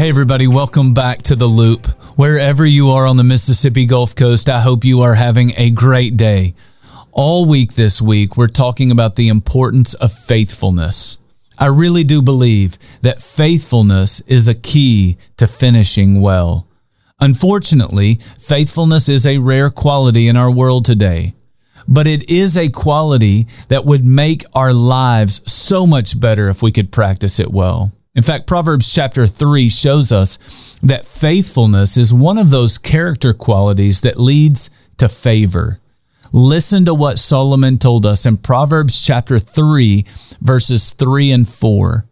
Hey, everybody, welcome back to The Loop. Wherever you are on the Mississippi Gulf Coast, I hope you are having a great day. All week this week, we're talking about the importance of faithfulness. I really do believe that faithfulness is a key to finishing well. Unfortunately, faithfulness is a rare quality in our world today, but it is a quality that would make our lives so much better if we could practice it well. In fact, Proverbs chapter 3 shows us that faithfulness is one of those character qualities that leads to favor. Listen to what Solomon told us in Proverbs chapter 3, verses 3 and 4.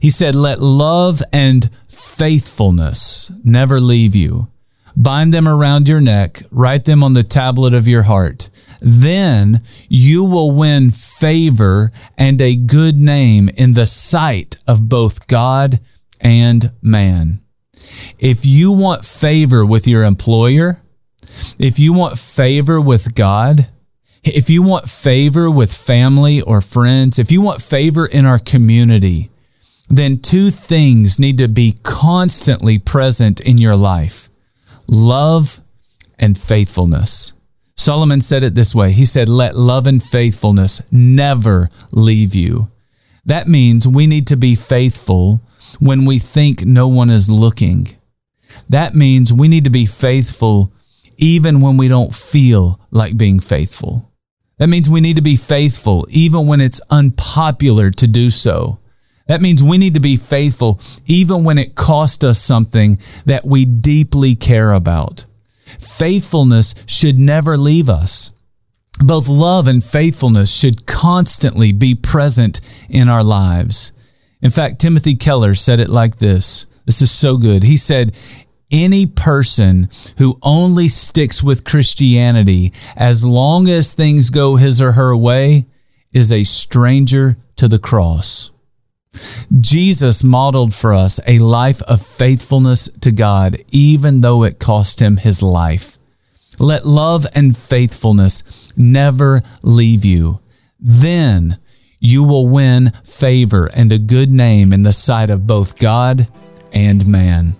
He said, Let love and faithfulness never leave you. Bind them around your neck, write them on the tablet of your heart then you will win favor and a good name in the sight of both God and man. If you want favor with your employer, if you want favor with God, if you want favor with family or friends, if you want favor in our community, then two things need to be constantly present in your life love and faithfulness. Solomon said it this way He said, Let love and faithfulness never leave you. That means we need to be faithful when we think no one is looking. That means we need to be faithful even when we don't feel like being faithful. That means we need to be faithful even when it's unpopular to do so. That means we need to be faithful even when it costs us something that we deeply care about. Faithfulness should never leave us. Both love and faithfulness should constantly be present in our lives. In fact, Timothy Keller said it like this. This is so good. He said, any person who only sticks with Christianity as long as things go his or her way is a stranger to the cross. Jesus modeled for us a life of faithfulness to God, even though it cost him his life. Let love and faithfulness never leave you. Then you will win favor and a good name in the sight of both God and man.